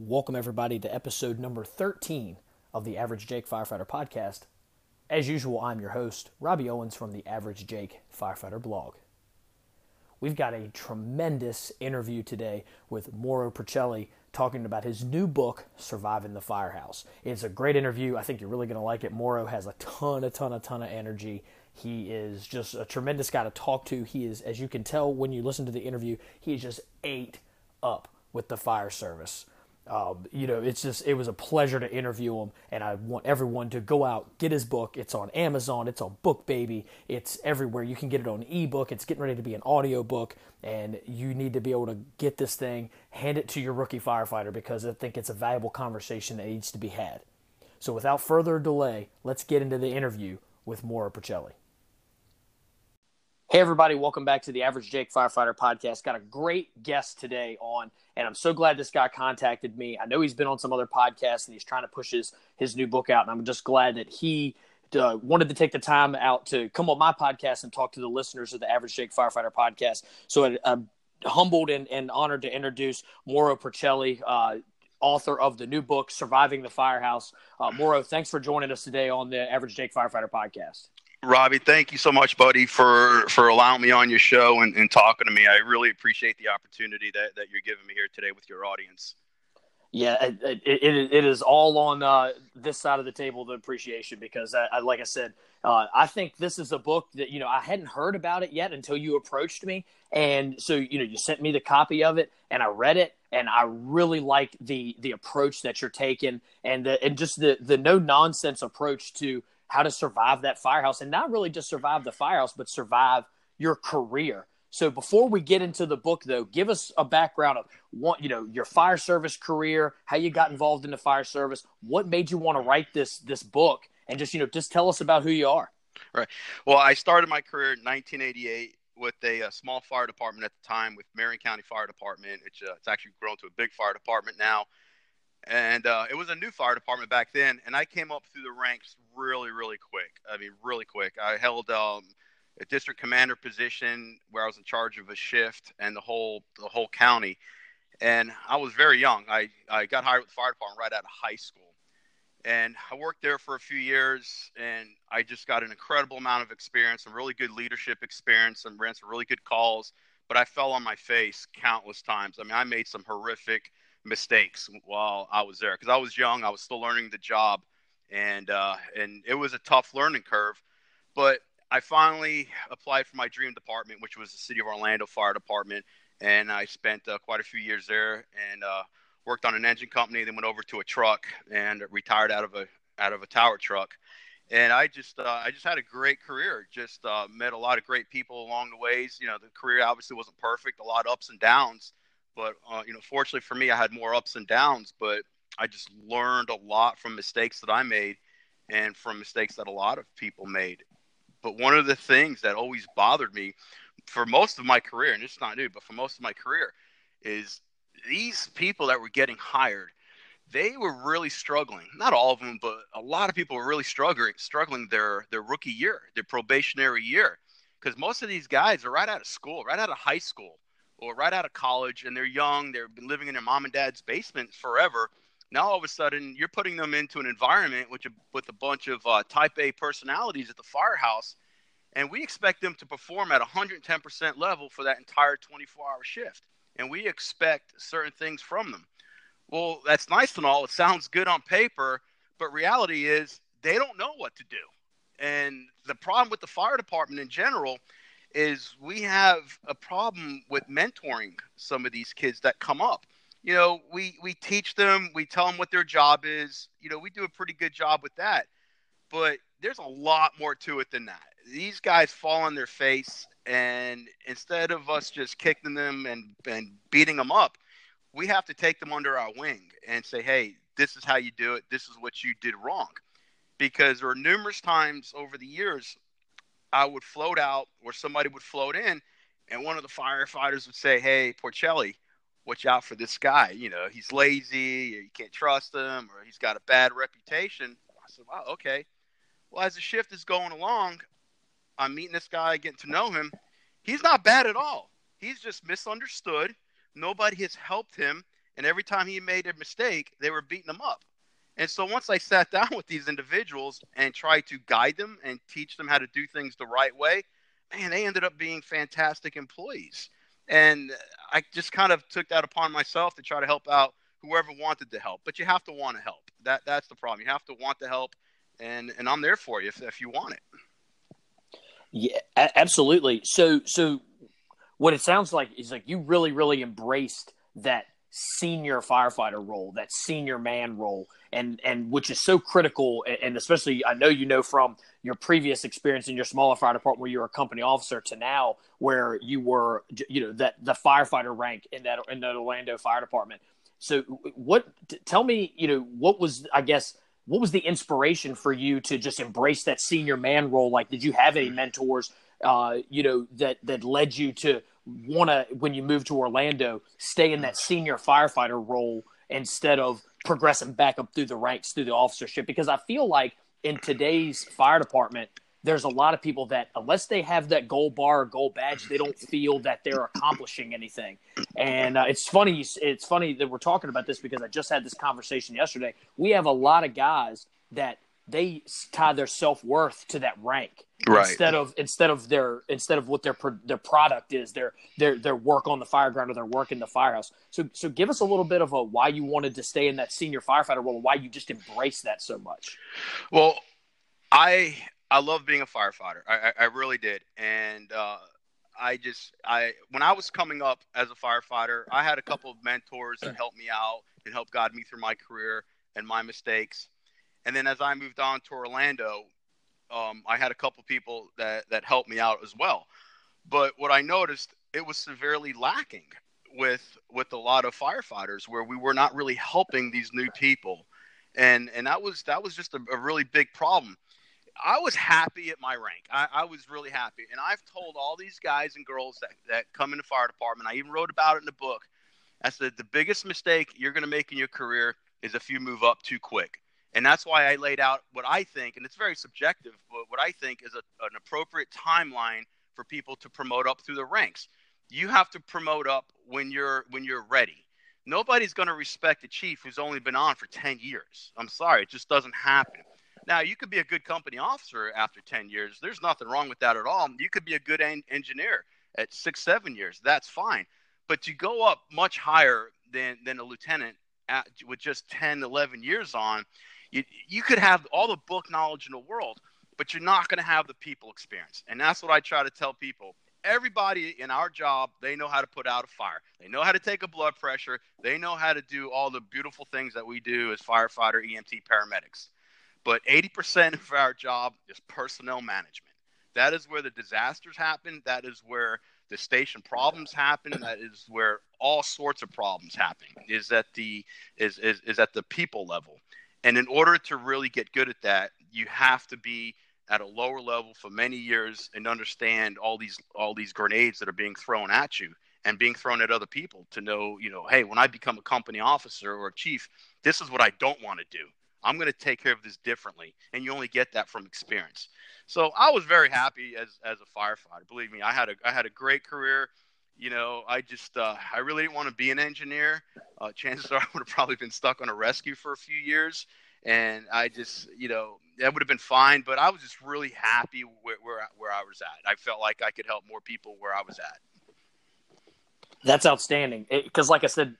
Welcome, everybody, to episode number 13 of the Average Jake Firefighter podcast. As usual, I'm your host, Robbie Owens from the Average Jake Firefighter blog. We've got a tremendous interview today with Mauro Porcelli talking about his new book, Surviving the Firehouse. It's a great interview. I think you're really going to like it. Mauro has a ton, a ton, a ton of energy. He is just a tremendous guy to talk to. He is, as you can tell when you listen to the interview, he is just ate up with the fire service. Um, you know, it's just it was a pleasure to interview him, and I want everyone to go out get his book. It's on Amazon, it's on BookBaby, it's everywhere. You can get it on ebook. It's getting ready to be an audio book, and you need to be able to get this thing, hand it to your rookie firefighter because I think it's a valuable conversation that needs to be had. So, without further delay, let's get into the interview with Mauro Porcelli. Hey, everybody, welcome back to the Average Jake Firefighter podcast. Got a great guest today on, and I'm so glad this guy contacted me. I know he's been on some other podcasts and he's trying to push his, his new book out, and I'm just glad that he uh, wanted to take the time out to come on my podcast and talk to the listeners of the Average Jake Firefighter podcast. So I, I'm humbled and, and honored to introduce Mauro Porcelli, uh, author of the new book, Surviving the Firehouse. Uh, Mauro, thanks for joining us today on the Average Jake Firefighter podcast. Robbie, thank you so much, buddy, for for allowing me on your show and, and talking to me. I really appreciate the opportunity that, that you're giving me here today with your audience. Yeah, it, it, it is all on uh, this side of the table, the appreciation, because I, I like I said, uh, I think this is a book that, you know, I hadn't heard about it yet until you approached me. And so, you know, you sent me the copy of it and I read it and I really like the, the approach that you're taking and the, and just the, the no nonsense approach to, how to survive that firehouse and not really just survive the firehouse, but survive your career. So before we get into the book, though, give us a background of what you know your fire service career, how you got involved in the fire service, what made you want to write this this book, and just you know just tell us about who you are. Right. Well, I started my career in 1988 with a, a small fire department at the time with Marion County Fire Department. It's, uh, it's actually grown to a big fire department now and uh, it was a new fire department back then. And I came up through the ranks really, really quick. I mean, really quick. I held um, a district commander position where I was in charge of a shift and the whole the whole county. And I was very young. I, I got hired with the fire department right out of high school. And I worked there for a few years, and I just got an incredible amount of experience, some really good leadership experience, and ran some really good calls. But I fell on my face countless times. I mean, I made some horrific – mistakes while I was there because I was young. I was still learning the job, and uh, and it was a tough learning curve. But I finally applied for my dream department, which was the City of Orlando Fire Department, and I spent uh, quite a few years there and uh, worked on an engine company. Then went over to a truck and retired out of a out of a tower truck. And I just uh, I just had a great career. Just uh, met a lot of great people along the ways. You know, the career obviously wasn't perfect, a lot of ups and downs but uh, you know, fortunately for me, I had more ups and downs. But I just learned a lot from mistakes that I made, and from mistakes that a lot of people made. But one of the things that always bothered me for most of my career, and it's not new, but for most of my career, is these people that were getting hired they were really struggling. Not all of them, but a lot of people were really struggling, struggling their their rookie year, their probationary year, because most of these guys are right out of school, right out of high school, or right out of college and they're young, they've been living in their mom and dad's basement forever. Now all of a sudden you're putting them into an environment which with a bunch of uh, type A personalities at the firehouse, and we expect them to perform at 110% level for that entire 24-hour shift, and we expect certain things from them. Well, that's nice and all. It sounds good on paper, but reality is they don't know what to do. And the problem with the fire department in general is we have a problem with mentoring some of these kids that come up. You know, we we teach them, we tell them what their job is. You know, we do a pretty good job with that. But there's a lot more to it than that. These guys fall on their face and instead of us just kicking them and and beating them up, we have to take them under our wing and say, "Hey, this is how you do it. This is what you did wrong." Because there are numerous times over the years I would float out or somebody would float in, and one of the firefighters would say, "Hey, Porcelli, watch out for this guy. You know, he's lazy, you can't trust him, or he's got a bad reputation." I said, "Wow, okay." Well, as the shift is going along, I'm meeting this guy, getting to know him. He's not bad at all. He's just misunderstood. Nobody has helped him and every time he made a mistake, they were beating him up. And so once I sat down with these individuals and tried to guide them and teach them how to do things the right way, man, they ended up being fantastic employees. And I just kind of took that upon myself to try to help out whoever wanted to help. But you have to want to help. That that's the problem. You have to want to help, and and I'm there for you if if you want it. Yeah, absolutely. So so what it sounds like is like you really really embraced that senior firefighter role, that senior man role, and and which is so critical. And especially, I know you know from your previous experience in your smaller fire department where you were a company officer to now where you were, you know, that the firefighter rank in that in that Orlando fire department. So, what? Tell me, you know, what was I guess what was the inspiration for you to just embrace that senior man role? Like, did you have any mentors? Uh, you know that that led you to want to when you move to Orlando stay in that senior firefighter role instead of progressing back up through the ranks through the officership. Because I feel like in today's fire department there's a lot of people that unless they have that gold bar or gold badge they don't feel that they're accomplishing anything. And uh, it's funny it's funny that we're talking about this because I just had this conversation yesterday. We have a lot of guys that they tie their self-worth to that rank right. instead of instead of their instead of what their their product is their their their work on the fire ground or their work in the firehouse. So so give us a little bit of a why you wanted to stay in that senior firefighter role, and why you just embrace that so much. Well, I I love being a firefighter. I I, I really did, and. uh I just I when I was coming up as a firefighter, I had a couple of mentors that helped me out and helped guide me through my career and my mistakes. And then as I moved on to Orlando, um, I had a couple people that that helped me out as well. But what I noticed, it was severely lacking with with a lot of firefighters, where we were not really helping these new people, and and that was that was just a, a really big problem. I was happy at my rank. I, I, was really happy, and I've told all these guys and girls that that come in the fire department. I even wrote about it in the book. I said the biggest mistake you're going to make in your career is if you move up too quick. And that's why I laid out what I think, and it's very subjective, but what I think is a, an appropriate timeline for people to promote up through the ranks. You have to promote up when you're when you're ready. Nobody's going to respect a chief who's only been on for 10 years. I'm sorry, it just doesn't happen. Now, you could be a good company officer after 10 years. There's nothing wrong with that at all. You could be a good en- engineer at six, seven years. That's fine. But to go up much higher than, than a lieutenant at, with just 10, 11 years on, you, you could have all the book knowledge in the world, but you're not going to have the people experience. And that's what I try to tell people. Everybody in our job, they know how to put out a fire. They know how to take a blood pressure. They know how to do all the beautiful things that we do as firefighter, EMT, paramedics. But 80% of our job is personnel management. That is where the disasters happen. That is where the station problems happen. That is where all sorts of problems happen. Is at the is, is, is at the people level. And in order to really get good at that, you have to be at a lower level for many years and understand all these all these grenades that are being thrown at you and being thrown at other people to know, you know, hey, when I become a company officer or a chief, this is what I don't want to do. I'm going to take care of this differently, and you only get that from experience. So I was very happy as as a firefighter. Believe me, I had a I had a great career. You know, I just uh, I really didn't want to be an engineer. Uh, chances are I would have probably been stuck on a rescue for a few years, and I just you know that would have been fine. But I was just really happy where where, where I was at. I felt like I could help more people where I was at. That's outstanding. Because, like I said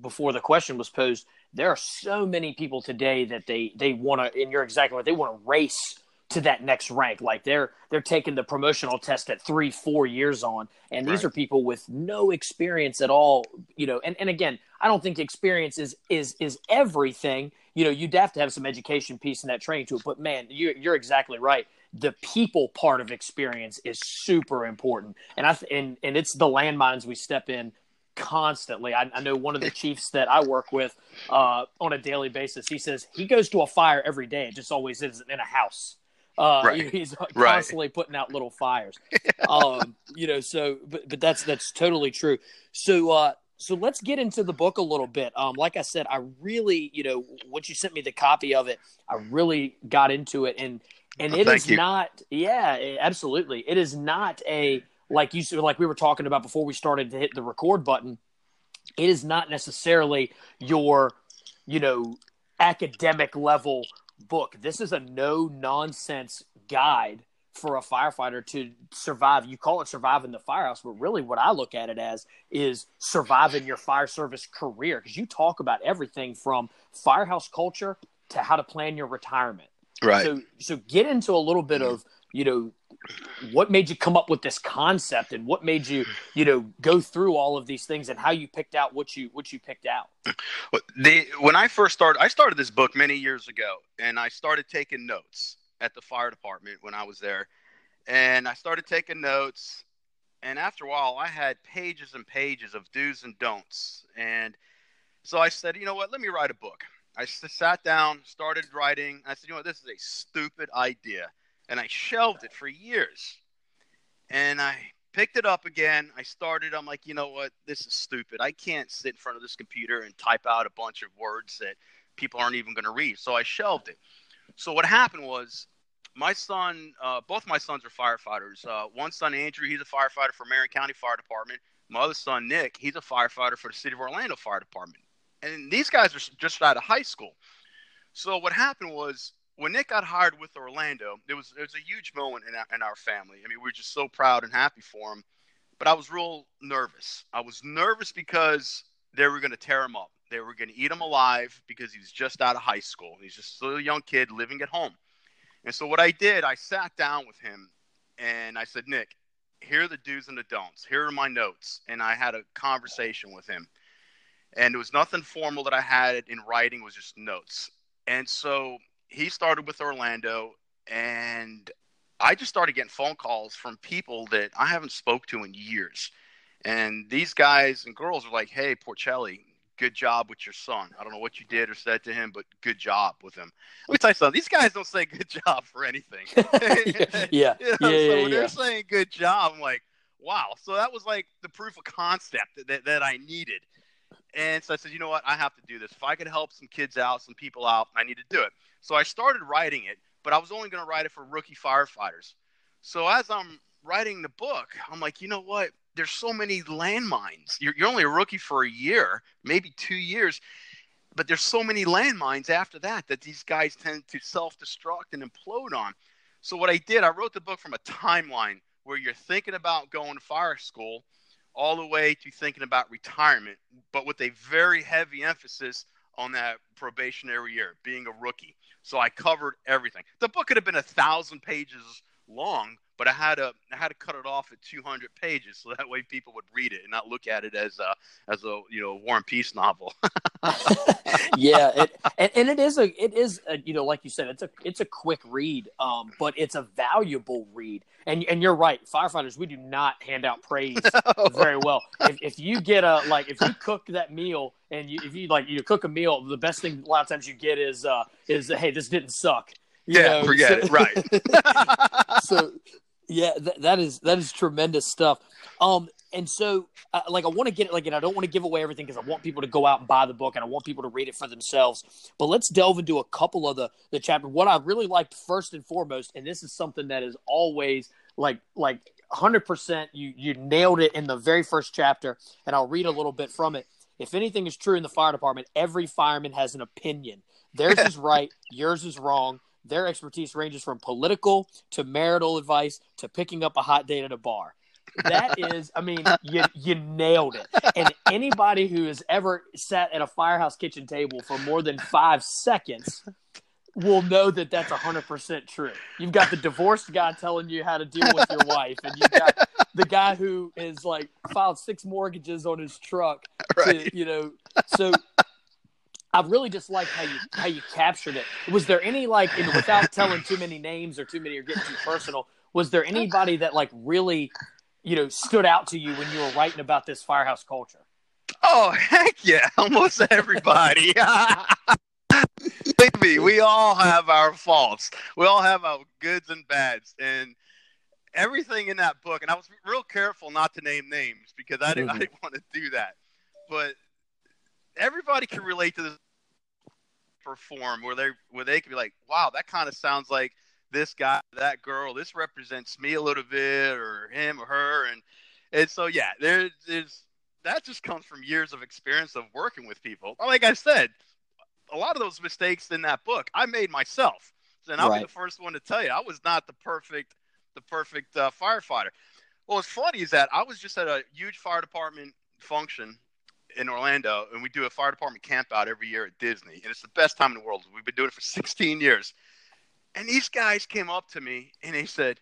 before, the question was posed. There are so many people today that they they want to, and you're exactly right. They want to race to that next rank. Like they're they're taking the promotional test at three, four years on, and these right. are people with no experience at all. You know, and, and again, I don't think experience is is is everything. You know, you'd have to have some education piece in that training to it. But man, you, you're exactly right. The people part of experience is super important, and I and and it's the landmines we step in constantly. I, I, know one of the chiefs that I work with uh, on a daily basis. He says he goes to a fire every day. It just always is in a house. Uh, right. He's constantly right. putting out little fires. um, you know, so but but that's that's totally true. So uh, so let's get into the book a little bit. Um, like I said, I really, you know, once you sent me the copy of it, I really got into it, and and it is you. not, yeah, absolutely, it is not a like you like we were talking about before we started to hit the record button. it is not necessarily your, you know, academic level book. This is a no nonsense guide for a firefighter to survive. You call it surviving the firehouse, but really what I look at it as is surviving your fire service career because you talk about everything from firehouse culture to how to plan your retirement. Right. So so get into a little bit mm-hmm. of, you know, what made you come up with this concept and what made you, you know, go through all of these things and how you picked out what you what you picked out. The when I first started I started this book many years ago and I started taking notes at the fire department when I was there. And I started taking notes. And after a while, I had pages and pages of do's and don'ts. And so I said, you know what? Let me write a book. I sat down, started writing. I said, you know what? This is a stupid idea. And I shelved it for years. And I picked it up again. I started. I'm like, you know what? This is stupid. I can't sit in front of this computer and type out a bunch of words that people aren't even going to read. So I shelved it. So what happened was my son, uh, both my sons are firefighters. Uh, one son, Andrew, he's a firefighter for Marion County Fire Department. My other son, Nick, he's a firefighter for the City of Orlando Fire Department. And these guys are just out of high school. So what happened was when Nick got hired with Orlando, it was it was a huge moment in our, in our family. I mean, we were just so proud and happy for him. But I was real nervous. I was nervous because they were going to tear him up. They were going to eat him alive because he was just out of high school. He's just a young kid living at home. And so what I did, I sat down with him and I said, Nick, here are the do's and the don'ts. Here are my notes. And I had a conversation with him. And it was nothing formal that I had in writing, it was just notes. And so he started with Orlando and I just started getting phone calls from people that I haven't spoke to in years. And these guys and girls are like, "Hey, Porcelli, good job with your son. I don't know what you did or said to him, but good job with him. Let me tell you something. These guys don't say good job for anything. yeah, you know, yeah, so yeah, when yeah. they're saying good job, I'm like, wow. So that was like the proof of concept that, that, that I needed. And so I said, you know what? I have to do this. If I could help some kids out, some people out, I need to do it. So I started writing it, but I was only going to write it for rookie firefighters. So as I'm writing the book, I'm like, you know what? There's so many landmines. You're, you're only a rookie for a year, maybe two years, but there's so many landmines after that that these guys tend to self-destruct and implode on. So what I did, I wrote the book from a timeline where you're thinking about going to fire school all the way to thinking about retirement, but with a very heavy emphasis on that probationary year, being a rookie. So I covered everything. The book could have been a thousand pages long, but I had to I had to cut it off at 200 pages so that way people would read it and not look at it as a as a you know War and Peace novel. yeah, it, and, and it is a it is a, you know like you said it's a it's a quick read, um, but it's a valuable read. And and you're right, firefighters we do not hand out praise very well. If, if you get a like if you cook that meal and you if you like you cook a meal, the best thing a lot of times you get is uh is hey this didn't suck. You yeah, know, forget so- it. Right. so yeah th- that is that is tremendous stuff. Um and so uh, like i want to get it like and i don't want to give away everything because i want people to go out and buy the book and i want people to read it for themselves. But let's delve into a couple of the the chapter what i really liked first and foremost and this is something that is always like like 100% you you nailed it in the very first chapter and i'll read a little bit from it. If anything is true in the fire department every fireman has an opinion. Theirs is right yours is wrong their expertise ranges from political to marital advice to picking up a hot date at a bar. That is, I mean, you you nailed it. And anybody who has ever sat at a firehouse kitchen table for more than five seconds will know that that's hundred percent true. You've got the divorced guy telling you how to deal with your wife, and you've got the guy who is like filed six mortgages on his truck. Right. To, you know, so I really just like how you how you captured it. Was there any like, without telling too many names or too many or getting too personal, was there anybody that like really, you know, stood out to you when you were writing about this firehouse culture? Oh heck yeah, almost everybody. Believe me, we all have our faults. We all have our goods and bads, and everything in that book. And I was real careful not to name names because I didn't, I Mhm. didn't want to do that. But everybody can relate to this perform where they where they can be like, wow, that kind of sounds like this guy, that girl. This represents me a little bit, or him or her, and and so yeah, there, there's that just comes from years of experience of working with people. Like I said, a lot of those mistakes in that book I made myself, and I'll right. be the first one to tell you I was not the perfect the perfect uh, firefighter. Well, what's funny is that I was just at a huge fire department function in Orlando, and we do a fire department camp out every year at Disney, and it's the best time in the world. We've been doing it for 16 years. And these guys came up to me and they said,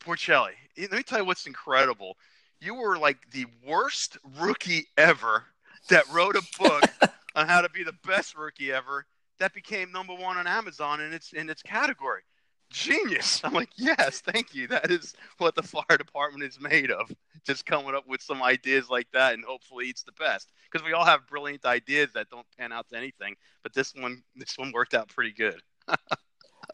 Porcelli, eh, let me tell you what's incredible. You were like the worst rookie ever that wrote a book on how to be the best rookie ever that became number one on Amazon in its in its category genius. I'm like, yes, thank you. That is what the fire department is made of. Just coming up with some ideas like that, and hopefully it's the best. Because we all have brilliant ideas that don't pan out to anything, but this one, this one worked out pretty good.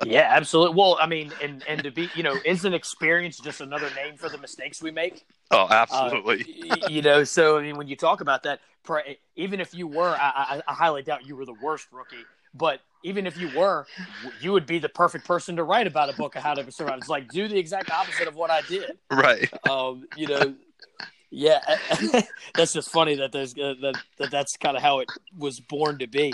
yeah, absolutely. Well, I mean, and and to be, you know, isn't experience just another name for the mistakes we make? Oh, absolutely. Uh, you know, so I mean, when you talk about that, even if you were, I, I, I highly doubt you were the worst rookie but even if you were, you would be the perfect person to write about a book of how to survive. It's like do the exact opposite of what I did. Right. Um, you know, yeah, that's just funny that there's uh, that, that that's kind of how it was born to be.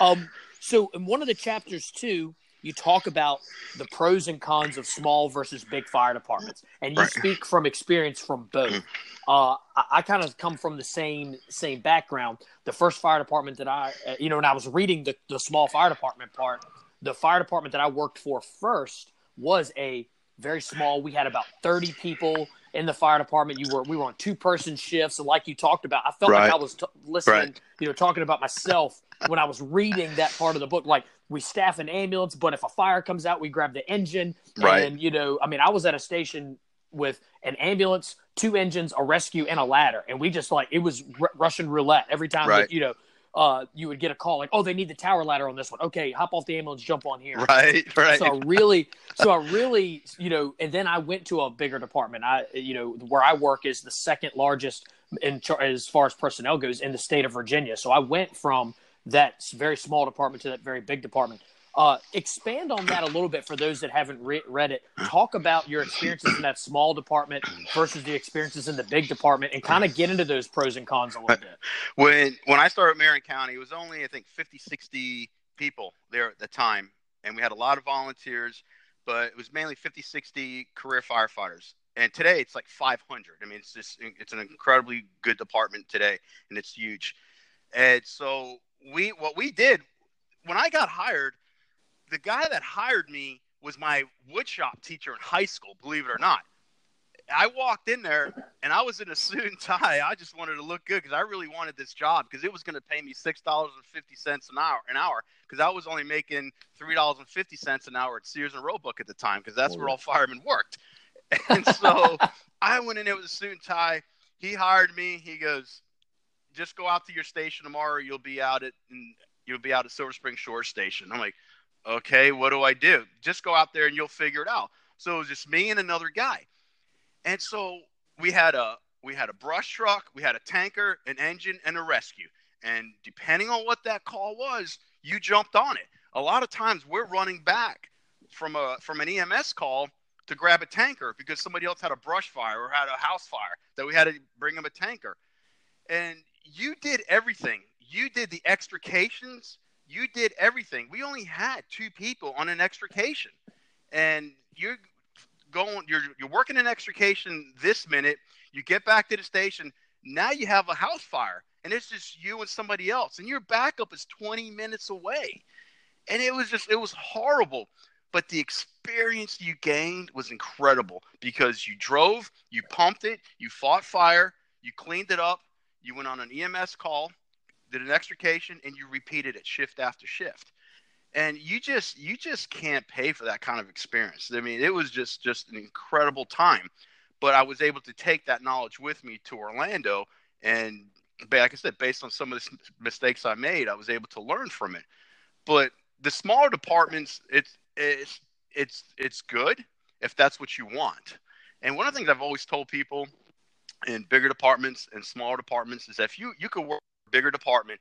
Um, so in one of the chapters too, you talk about the pros and cons of small versus big fire departments, and you right. speak from experience from both. Mm. Uh, I, I kind of come from the same same background. The first fire department that I, uh, you know, when I was reading the, the small fire department part, the fire department that I worked for first was a very small. We had about thirty people in the fire department. You were we were on two person shifts, and like you talked about, I felt right. like I was t- listening, right. you know, talking about myself when I was reading that part of the book. Like we staff an ambulance, but if a fire comes out, we grab the engine. Right. And you know, I mean, I was at a station with an ambulance, two engines, a rescue, and a ladder, and we just like it was r- Russian roulette every time. Right. That, you know, uh, you would get a call like, "Oh, they need the tower ladder on this one." Okay, hop off the ambulance, jump on here. Right, right. So I really, so I really, you know, and then I went to a bigger department. I, you know, where I work is the second largest in as far as personnel goes in the state of Virginia. So I went from that very small department to that very big department. Uh, expand on that a little bit for those that haven't re- read it. Talk about your experiences in that small department versus the experiences in the big department, and kind of get into those pros and cons a little bit. When when I started Marion County, it was only I think 50, 60 people there at the time, and we had a lot of volunteers, but it was mainly 50, 60 career firefighters. And today it's like 500. I mean, it's just it's an incredibly good department today, and it's huge. And so we what we did when I got hired, the guy that hired me was my woodshop teacher in high school. Believe it or not, I walked in there and I was in a suit and tie. I just wanted to look good because I really wanted this job because it was going to pay me six dollars and fifty cents an hour. An hour because I was only making three dollars and fifty cents an hour at Sears and Roebuck at the time because that's where all firemen worked. And so I went in there with a suit and tie. He hired me. He goes, just go out to your station tomorrow. You'll be out at and you'll be out at Silver Spring Shore Station. I'm like, okay, what do I do? Just go out there and you'll figure it out. So it was just me and another guy, and so we had a we had a brush truck, we had a tanker, an engine, and a rescue. And depending on what that call was, you jumped on it. A lot of times we're running back from a from an EMS call to grab a tanker because somebody else had a brush fire or had a house fire that we had to bring them a tanker. And you did everything. You did the extrications. You did everything. We only had two people on an extrication, and you're going. You're you're working an extrication this minute. You get back to the station. Now you have a house fire, and it's just you and somebody else, and your backup is 20 minutes away. And it was just it was horrible but the experience you gained was incredible because you drove, you pumped it, you fought fire, you cleaned it up, you went on an EMS call, did an extrication, and you repeated it shift after shift. And you just you just can't pay for that kind of experience. I mean, it was just just an incredible time. But I was able to take that knowledge with me to Orlando, and like I said, based on some of the mistakes I made, I was able to learn from it. But the smaller departments, it's it's it's it's good if that's what you want. And one of the things I've always told people in bigger departments and smaller departments is that if you you could work a bigger department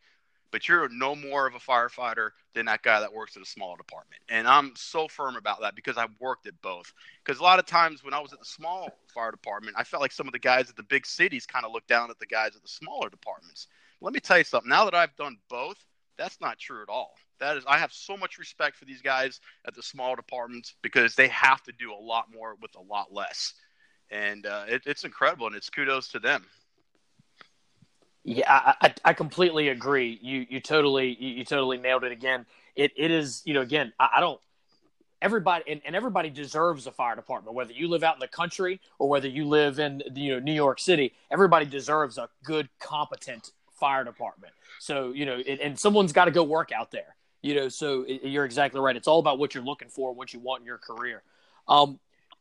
but you're no more of a firefighter than that guy that works at a small department. And I'm so firm about that because I've worked at both. Because a lot of times when I was at the small fire department, I felt like some of the guys at the big cities kind of looked down at the guys at the smaller departments. Let me tell you something. Now that I've done both, that's not true at all. That is, I have so much respect for these guys at the small departments because they have to do a lot more with a lot less, and uh, it, it's incredible, and it's kudos to them. Yeah, I, I completely agree. You you totally you, you, totally nailed it again. It it is you know again I, I don't everybody and, and, everybody deserves a fire department whether you live out in the country or whether you live in you know New York City. Everybody deserves a good competent fire department. So you know it, and someone's got to go work out there. You know, so it, you're exactly right. It's all about what you're looking for, what you want in your career. Um,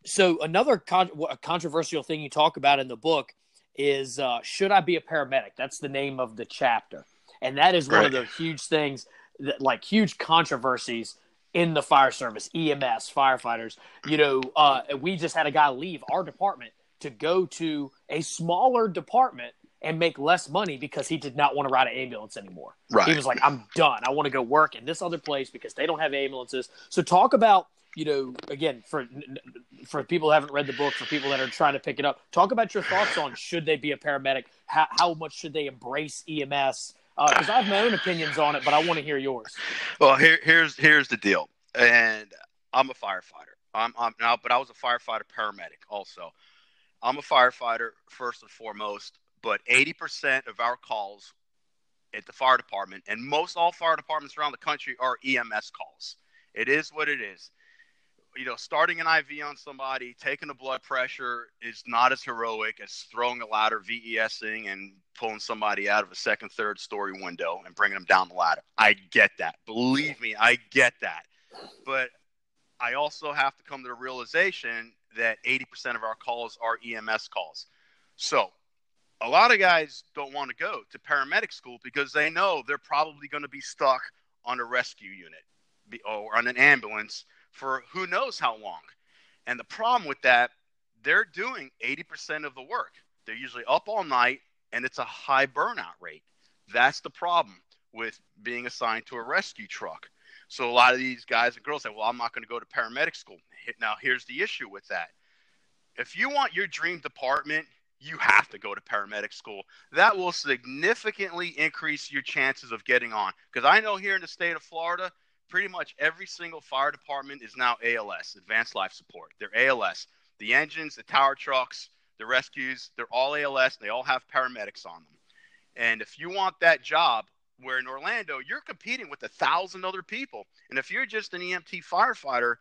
so another con- controversial thing you talk about in the book is uh, should I be a paramedic? That's the name of the chapter, and that is one right. of the huge things that like huge controversies in the fire service, EMS, firefighters. You know, uh, we just had a guy leave our department to go to a smaller department and make less money because he did not want to ride an ambulance anymore. Right. He was like, I'm done. I want to go work in this other place because they don't have ambulances. So talk about you know, again, for for people who haven't read the book, for people that are trying to pick it up, talk about your thoughts on should they be a paramedic? How, how much should they embrace EMS? Because uh, I have my own opinions on it, but I want to hear yours. Well, here, here's here's the deal, and I'm a firefighter. I'm, I'm now, but I was a firefighter paramedic also. I'm a firefighter first and foremost, but 80% of our calls at the fire department, and most all fire departments around the country are EMS calls. It is what it is you know, starting an IV on somebody, taking a blood pressure is not as heroic as throwing a ladder, VESing, and pulling somebody out of a second, third story window and bringing them down the ladder. I get that. Believe me, I get that. But I also have to come to the realization that 80% of our calls are EMS calls. So a lot of guys don't want to go to paramedic school because they know they're probably going to be stuck on a rescue unit or on an ambulance for who knows how long. And the problem with that, they're doing 80% of the work. They're usually up all night and it's a high burnout rate. That's the problem with being assigned to a rescue truck. So a lot of these guys and girls say, "Well, I'm not going to go to paramedic school." Now, here's the issue with that. If you want your dream department, you have to go to paramedic school. That will significantly increase your chances of getting on. Because I know here in the state of Florida, pretty much every single fire department is now ALS, Advanced Life Support. They're ALS. The engines, the tower trucks, the rescues, they're all ALS. They all have paramedics on them. And if you want that job, where in Orlando, you're competing with a thousand other people. And if you're just an EMT firefighter,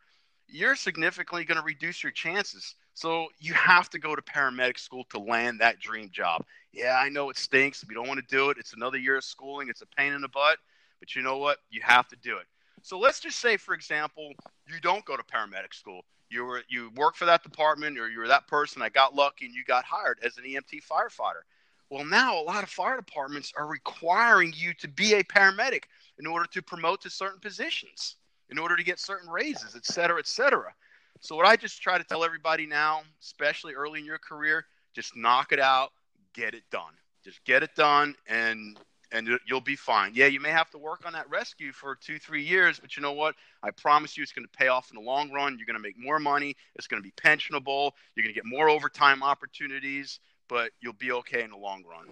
you're significantly going to reduce your chances. So you have to go to paramedic school to land that dream job. Yeah, I know it stinks. We don't want to do it. It's another year of schooling. It's a pain in the butt. But you know what? You have to do it. So let's just say, for example, you don't go to paramedic school. You were you work for that department, or you're that person that got lucky and you got hired as an EMT firefighter. Well, now a lot of fire departments are requiring you to be a paramedic in order to promote to certain positions, in order to get certain raises, et cetera, et cetera. So what I just try to tell everybody now, especially early in your career, just knock it out, get it done. Just get it done, and and you'll be fine. Yeah, you may have to work on that rescue for two, three years, but you know what? I promise you it's going to pay off in the long run. You're going to make more money. It's going to be pensionable. You're going to get more overtime opportunities, but you'll be okay in the long run.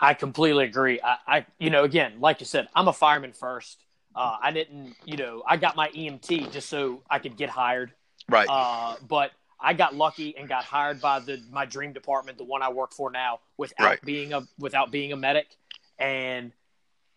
I completely agree. I, I you know, again, like you said, I'm a fireman first. Uh, I didn't, you know, I got my EMT just so I could get hired. Right. Uh, but I got lucky and got hired by the my dream department, the one I work for now, without right. being a without being a medic. And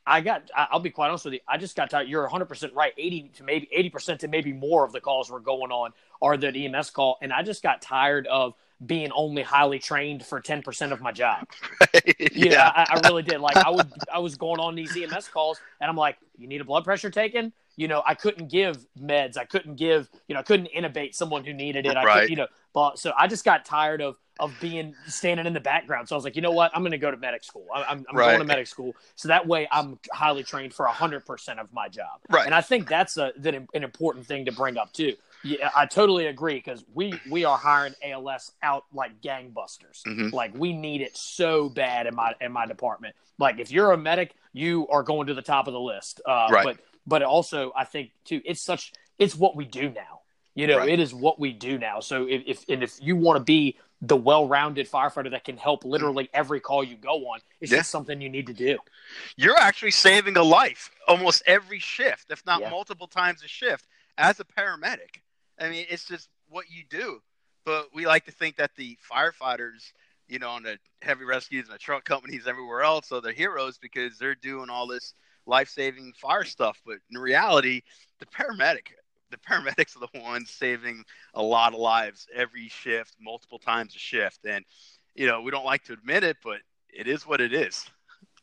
I got I'll be quite honest with you, I just got tired. You're 100 percent right. 80 to maybe 80 percent to maybe more of the calls were going on are the EMS call, and I just got tired of being only highly trained for 10% of my job. yeah, yeah I, I, really did. Like I would, I was going on these EMS calls and I'm like, you need a blood pressure taken? You know, I couldn't give meds. I couldn't give, you know, I couldn't intubate someone who needed it. I right. could, you know, but so I just got tired of of being standing in the background. So I was like, you know what? I'm going to go to medic school. I'm, I'm right. going to medic school. So that way I'm highly trained for hundred percent of my job. Right. And I think that's a, that an important thing to bring up too. Yeah, I totally agree because we we are hiring ALS out like gangbusters. Mhm. Like we need it so bad in my in my department. Like if you're a medic, you are going to the top of the list. Uh, Right. But but also I think too, it's such it's what we do now. You know, Right. it is what we do now. So if, if and if you want to be the well-rounded firefighter that can help literally every call you go on, it's Yeah. just something you need to do. You're actually saving a life almost every shift, if not Yeah. multiple times a shift, as a paramedic. I mean, it's just what you do. But we like to think that the firefighters, you know, on the heavy rescues and the truck companies everywhere else are the heroes because they're doing all this life-saving fire stuff. But in reality, the paramedic, the paramedics are the ones saving a lot of lives every shift, multiple times a shift. And you know, we don't like to admit it, but it is what it is.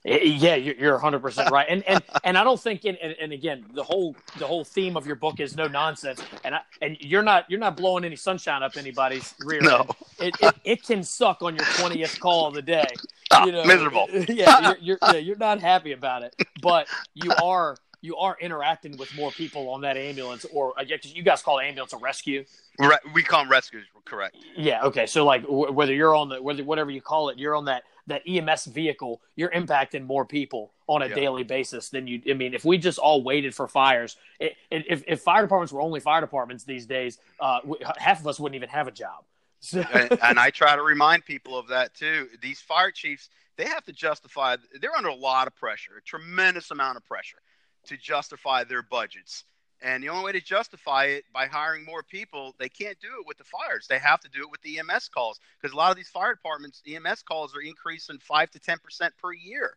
Eh, Yeah, you're you're 100 percent right, and and and I don't think, and, and, again, the whole the whole theme of your book is no nonsense, and I, and you're not you're not blowing any sunshine up anybody's rear. No. end. It, it it can suck on your 20th call of the day. Ah, You know, miserable. Yeah, you're, you're yeah, you're not happy about it, but you are you are interacting with more people on that ambulance, or I you guys call ambulance a rescue. Re- we call them rescues, correct? Yeah. Okay. So like w- whether you're on the whether whatever you call it, you're on that that EMS vehicle. You're impacting more people on a Yeah. daily basis than you. I mean, if we just all waited for fires, it, it, if if fire departments were only fire departments these days, uh, half of us wouldn't even have a job. So, and, and I try to remind people of that too. These fire chiefs, they have to justify. They're under a lot of pressure, a tremendous amount of pressure, to justify their budgets. And the only way to justify it by hiring more people, they can't do it with the fires. They have to do it with the EMS calls because a lot of these fire departments, EMS calls are increasing five to ten percent per year,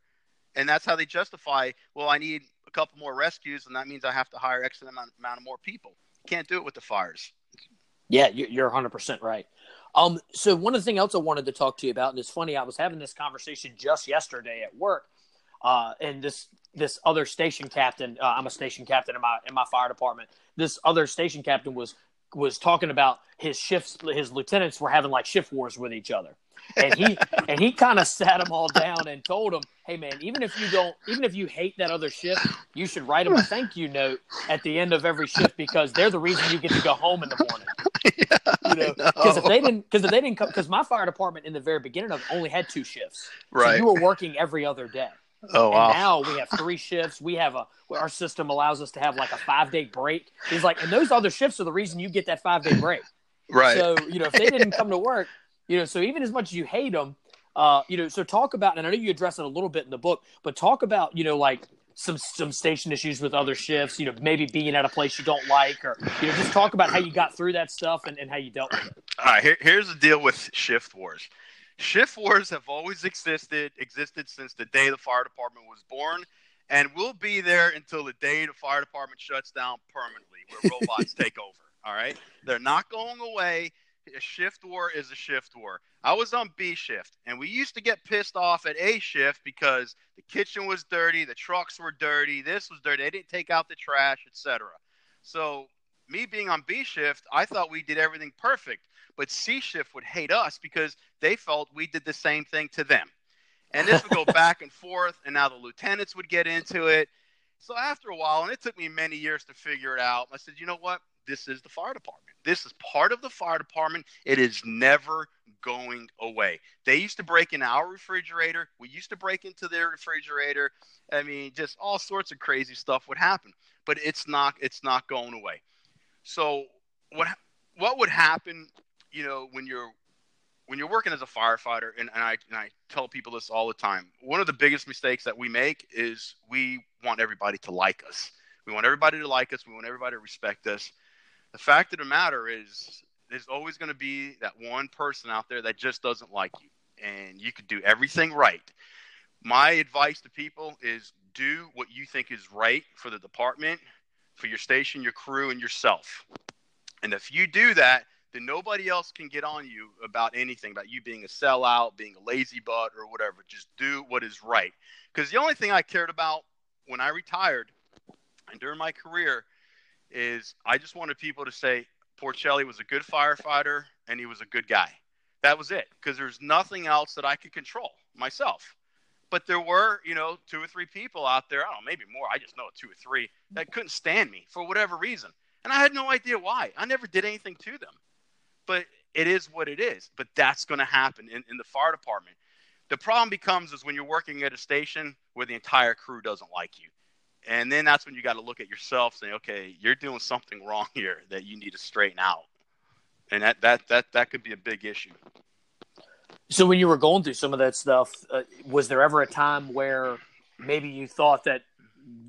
and that's how they justify. Well, I need a couple more rescues, and that means I have to hire X amount, amount of more people. can't do it with the fires. Yeah, you- you're 100% right. Um, so one of the things else I wanted to talk to you about, and it's funny, I was having this conversation just yesterday at work, uh, and this this other station captain, uh, I'm a station captain in my in my fire department. This other station captain was was talking about his shifts. His lieutenants were having like shift wars with each other, and he and he kind of sat them all down and told them, "Hey man, even if you don't, even if you hate that other shift, you should write them a thank you note at the end of every shift because they're the reason you get to go home in the morning." you know, because if they didn't, because if they didn't come, because my fire department in the very beginning of only had two shifts, so Right. you were working every other day. Oh And wow. now we have three shifts. We have a our system allows us to have like a five day break. He's like, and those other shifts are the reason you get that five day break. right. So you know, if they didn't come to work, you know, so even as much as you hate them, uh, you know, so talk about, and I know you address it a little bit in the book, but talk about, you know, like some some station issues with other shifts, you know, maybe being at a place you don't like, or you know, just talk about how you got through that stuff and, and how you dealt with it. All right, here, here's the deal with shift wars. Shift wars have always existed, existed since the day the fire department was born, and will be there until the day the fire department shuts down permanently, where robots take over. All right, they're not going away. A shift war is a shift war. I was on B shift, and we used to get pissed off at A shift because the kitchen was dirty, the trucks were dirty, this was dirty, they didn't take out the trash, etc. So me being on B shift, I thought we did everything perfect. But C shift would hate us because they felt we did the same thing to them. And this would go back and forth, and now the lieutenants would get into it. So after a while, and it took me many years to figure it out, I said, you know what? This is the fire department. This is part of the fire department. It is never going away. They used to break in our refrigerator. We used to break into their refrigerator. I mean, just all sorts of crazy stuff would happen. But it's not it's not going away. So what what would happen, you know, when you're when you're working as a firefighter, and, and I and I tell people this all the time. One of the biggest mistakes that we make is we want everybody to like us. We want everybody to like us. We want everybody to respect us. The fact of the matter is, there's always going to be that one person out there that just doesn't like you, and you could do everything right. My advice to people is do what you think is right for the department, for your station, your crew, and yourself. And if you do that, then nobody else can get on you about anything, about you being a sellout, being a lazy butt, or whatever. Just do what is right. Because the only thing I cared about when I retired and during my career is I just wanted people to say Porcelli was a good firefighter and he was a good guy. That was it. Because there's nothing else that I could control myself. But there were, you know, two or three people out there, I don't know, maybe more. I just know two or three that couldn't stand me for whatever reason. And I had no idea why. I never did anything to them. But it is what it is. But that's going to happen in, in the fire department. The problem becomes is when you're working at a station where the entire crew doesn't like you. And then that's when you got to look at yourself saying, okay, you're doing something wrong here that you need to straighten out. And that, that, that, that could be a big issue. So when you were going through some of that stuff, uh, was there ever a time where maybe you thought that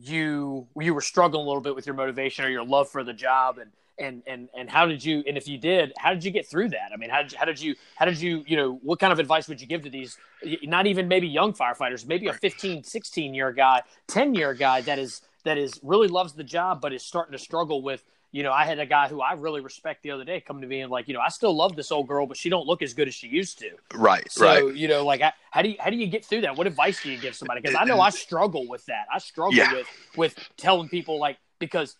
you you were struggling a little bit with your motivation or your love for the job and and and and how did you and if you did how did you get through that i mean how did, how did you how did you you know what kind of advice would you give to these not even maybe young firefighters maybe a 15 16 year guy 10 year guy that is that is really loves the job but is starting to struggle with you know, I had a guy who I really respect the other day come to me and like, you know, I still love this old girl, but she don't look as good as she used to. Right. So, right. you know, like, how do you how do you get through that? What advice do you give somebody? Because I know I struggle with that. I struggle yeah. with with telling people like because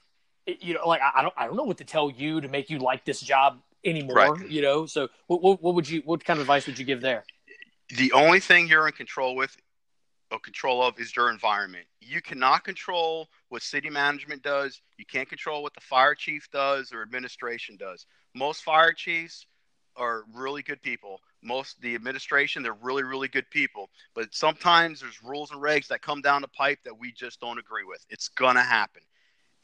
you know, like I don't I don't know what to tell you to make you like this job anymore. Right. You know, so what, what, what would you what kind of advice would you give there? The only thing you're in control with or control of is your environment. You cannot control what city management does. You can't control what the fire chief does or administration does. Most fire chiefs are really good people. Most the administration, they're really, really good people. But sometimes there's rules and regs that come down the pipe that we just don't agree with. It's gonna happen.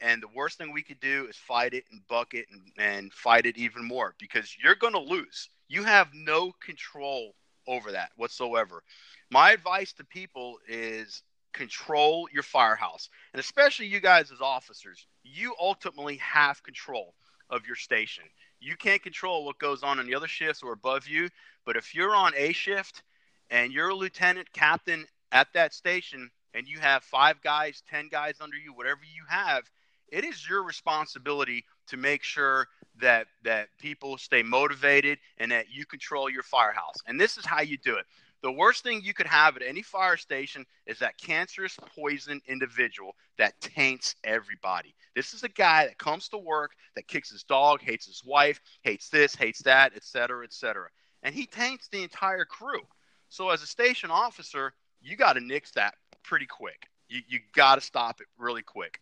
And the worst thing we could do is fight it and buck it and, and fight it even more because you're gonna lose. You have no control over that whatsoever. My advice to people is control your firehouse. And especially you guys as officers, you ultimately have control of your station. You can't control what goes on in the other shifts or above you, but if you're on a shift and you're a lieutenant captain at that station and you have 5 guys, 10 guys under you, whatever you have, it is your responsibility to make sure that that people stay motivated and that you control your firehouse. And this is how you do it. The worst thing you could have at any fire station is that cancerous poison individual that taints everybody. This is a guy that comes to work, that kicks his dog, hates his wife, hates this, hates that, etc., etc. And he taints the entire crew. So as a station officer, you got to nix that pretty quick. You, you got to stop it really quick.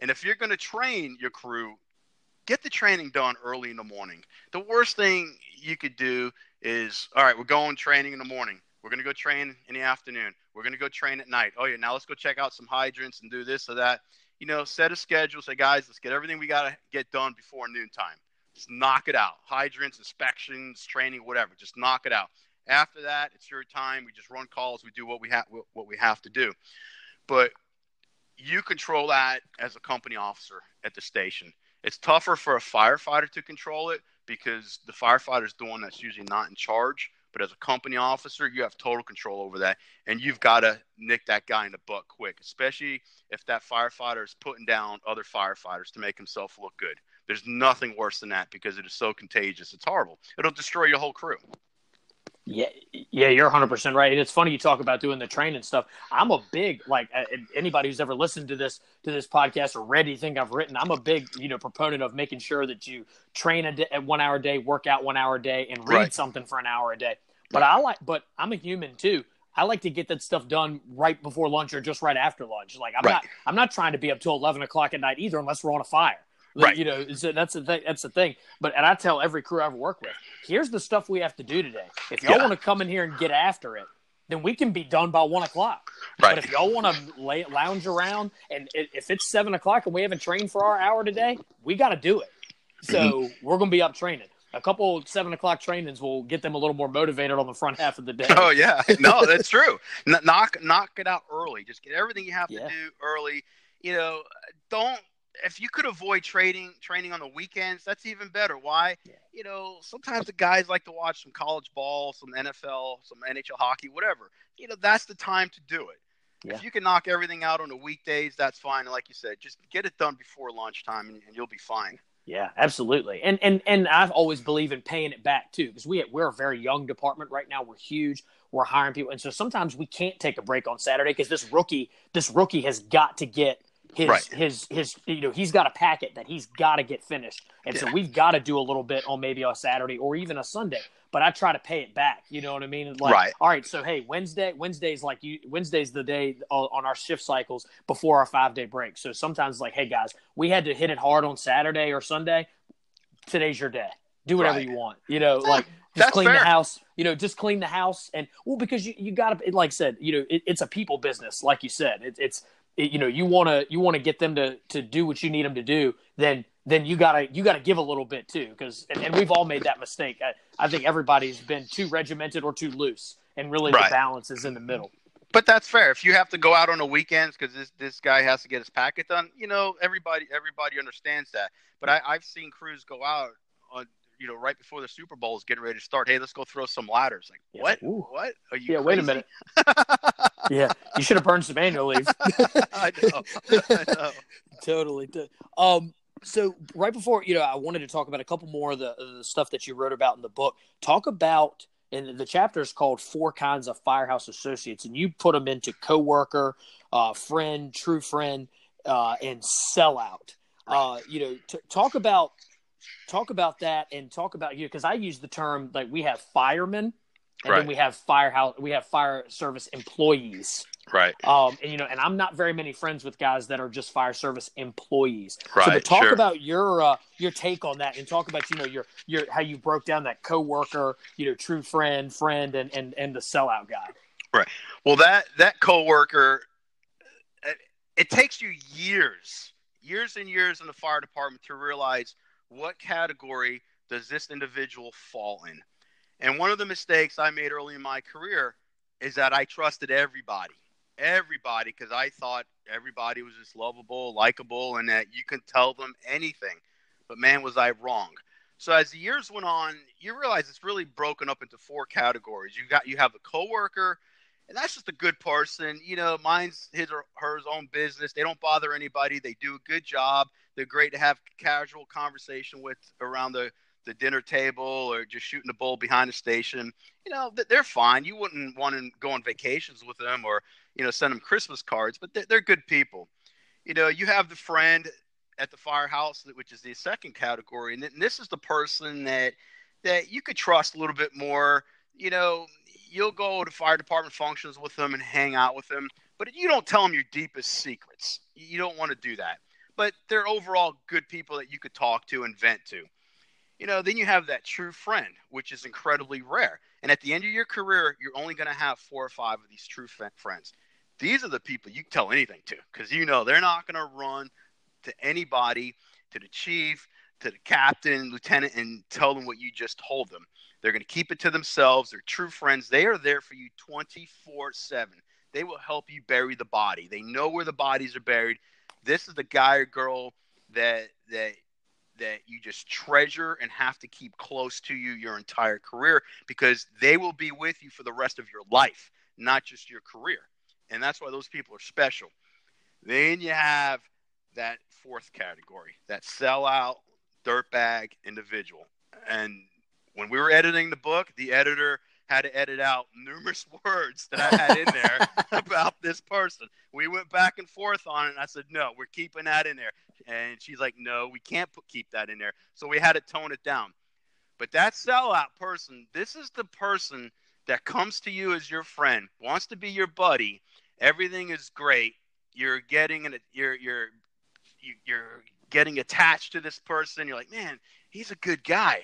And if you're going to train your crew, get the training done early in the morning. The worst thing you could do is, all right, we're going training in the morning. We're going to go train in the afternoon. We're going to go train at night. Oh, yeah, now let's go check out some hydrants and do this or that. You know, set a schedule. Say, guys, let's get everything we got to get done before noontime. Just knock it out. Hydrants, inspections, training, whatever. Just knock it out. After that, it's your time. We just run calls. We do what we have what we have to do. But you control that as a company officer at the station. It's tougher for a firefighter to control it because the firefighter is the one that's usually not in charge. But as a company officer, you have total control over that, and you've got to nick that guy in the butt quick, especially if that firefighter is putting down other firefighters to make himself look good. There's nothing worse than that because it is so contagious. It's horrible. It'll destroy your whole crew. Yeah, yeah, you're 100 percent right. And it's funny you talk about doing the training stuff. I'm a big like anybody who's ever listened to this to this podcast or read anything I've written. I'm a big you know proponent of making sure that you train a day, one hour a day, work out one hour a day, and read right. something for an hour a day. But I like, but I'm a human too. I like to get that stuff done right before lunch or just right after lunch. Like I'm right. not, I'm not trying to be up till 11 o'clock at night either, unless we're on a fire. Right. You know, so that's the thing. That's the thing. But and I tell every crew I ever worked with, here's the stuff we have to do today. If y'all yeah. want to come in here and get after it, then we can be done by one o'clock. Right. But if y'all want to lay, lounge around and if it's seven o'clock and we haven't trained for our hour today, we got to do it. So mm-hmm. we're going to be up training. A couple seven o'clock trainings will get them a little more motivated on the front half of the day. Oh yeah, no, that's true. knock knock it out early. Just get everything you have yeah. to do early. You know, don't if you could avoid trading training on the weekends, that's even better. Why? Yeah. You know, sometimes the guys like to watch some college ball, some NFL, some NHL hockey, whatever. You know, that's the time to do it. Yeah. If you can knock everything out on the weekdays, that's fine. And like you said, just get it done before lunchtime, and, and you'll be fine. Yeah, absolutely. And and and I've always believe in paying it back too, because we we're a very young department right now. We're huge. We're hiring people, and so sometimes we can't take a break on Saturday because this rookie this rookie has got to get his Right. his his you know he's got a packet that he's got to get finished, and so we've got to do a little bit on maybe a Saturday or even a Sunday. But I try to pay it back. You know what I mean? Like, Right. All right. So hey, Wednesday Wednesday's like you Wednesday's the day on our shift cycles before our five day break. So sometimes like, hey guys, we had to hit it hard on Saturday or Sunday. Today's your day. Do whatever Right. you want. You know, like just that's clean fair. the house. You know, just clean the house and well because you you got to like I said, you know, it, it's a people business, like you said. It, it's it, you know you want to you want to get them to to do what you need them to do then then you gotta you gotta give a little bit too because and, and we've all made that mistake I, I think everybody's been too regimented or too loose and really Right. the balance is in the middle But that's fair. If you have to go out on the weekends because this this guy has to get his packet done, you know, everybody everybody understands that. But I, I've seen crews go out on you know right before the Super Bowl is getting ready to start. Hey, let's go throw some ladders. Like Yeah, what? ooh. What? Are you? yeah wait a minute yeah you should have burned some annual leave I know. I know. totally. Um, so right before you know, I wanted to talk about a couple more of the, of the stuff that you wrote about in the book. Talk about and the chapter is called Four Kinds of Firehouse Associates, and you put them into coworker, uh, friend, true friend, uh, and sellout. Uh, you know, t- talk about talk about that and talk about you because I use the term like we have firemen and Right. then we have firehouse we have fire service employees. Right. Um, and you know, and I'm not very many friends with guys that are just fire service employees. So, Right, but talk sure. about your uh, your take on that, and talk about you know your your how you broke down that coworker, you know, true friend, friend, and and and the sellout guy. Right. Well, that that coworker, it, it takes you years, years and years in the fire department to realize what category does this individual fall in. And one of the mistakes I made early in my career is that I trusted everybody, everybody, because I thought everybody was just lovable, likable, and that you can tell them anything. But man, was I wrong. So as the years went on, you realize it's really broken up into four categories. You got you have the coworker, and that's just a good person. You know, mine's his or her own business. They don't bother anybody. They do a good job. They're great to have casual conversation with around the, the dinner table or just shooting the bull behind the station. You know, they're fine. You wouldn't want to go on vacations with them or, you know, send them Christmas cards, but they're, good people. You know, you have the friend at the firehouse, which is the second category. And and this is the person that, that you could trust a little bit more. You know, you'll go to fire department functions with them and hang out with them, but you don't tell them your deepest secrets. You don't want to do that. But they're overall good people that you could talk to and vent to. You know, then you have that true friend, which is incredibly rare. And at the end of your career, you're only going to have four or five of these true friends. These are the people you can tell anything to because you know they're not going to run to anybody, to the chief, to the captain, lieutenant, and tell them what you just told them. They're going to keep it to themselves. They're true friends. They are there for you 24 7. They will help you bury the body. They know where the bodies are buried. This is the guy or girl that that that you just treasure and have to keep close to you your entire career because they will be with you for the rest of your life, not just your career. And that's why those people are special. Then you have that fourth category, that sellout dirtbag individual. And when we were editing the book, the editor had to edit out numerous words that I had in there about this person. We went back and forth on it, and I said, "No, we're keeping that in there." And she's like, "No, we can't put, keep that in there." So we had to tone it down. But that sellout person, this is the person that comes to you as your friend, wants to be your buddy. Everything is great. You're getting an, you're you're you- you're getting attached to this person. You're like, man, he's a good guy.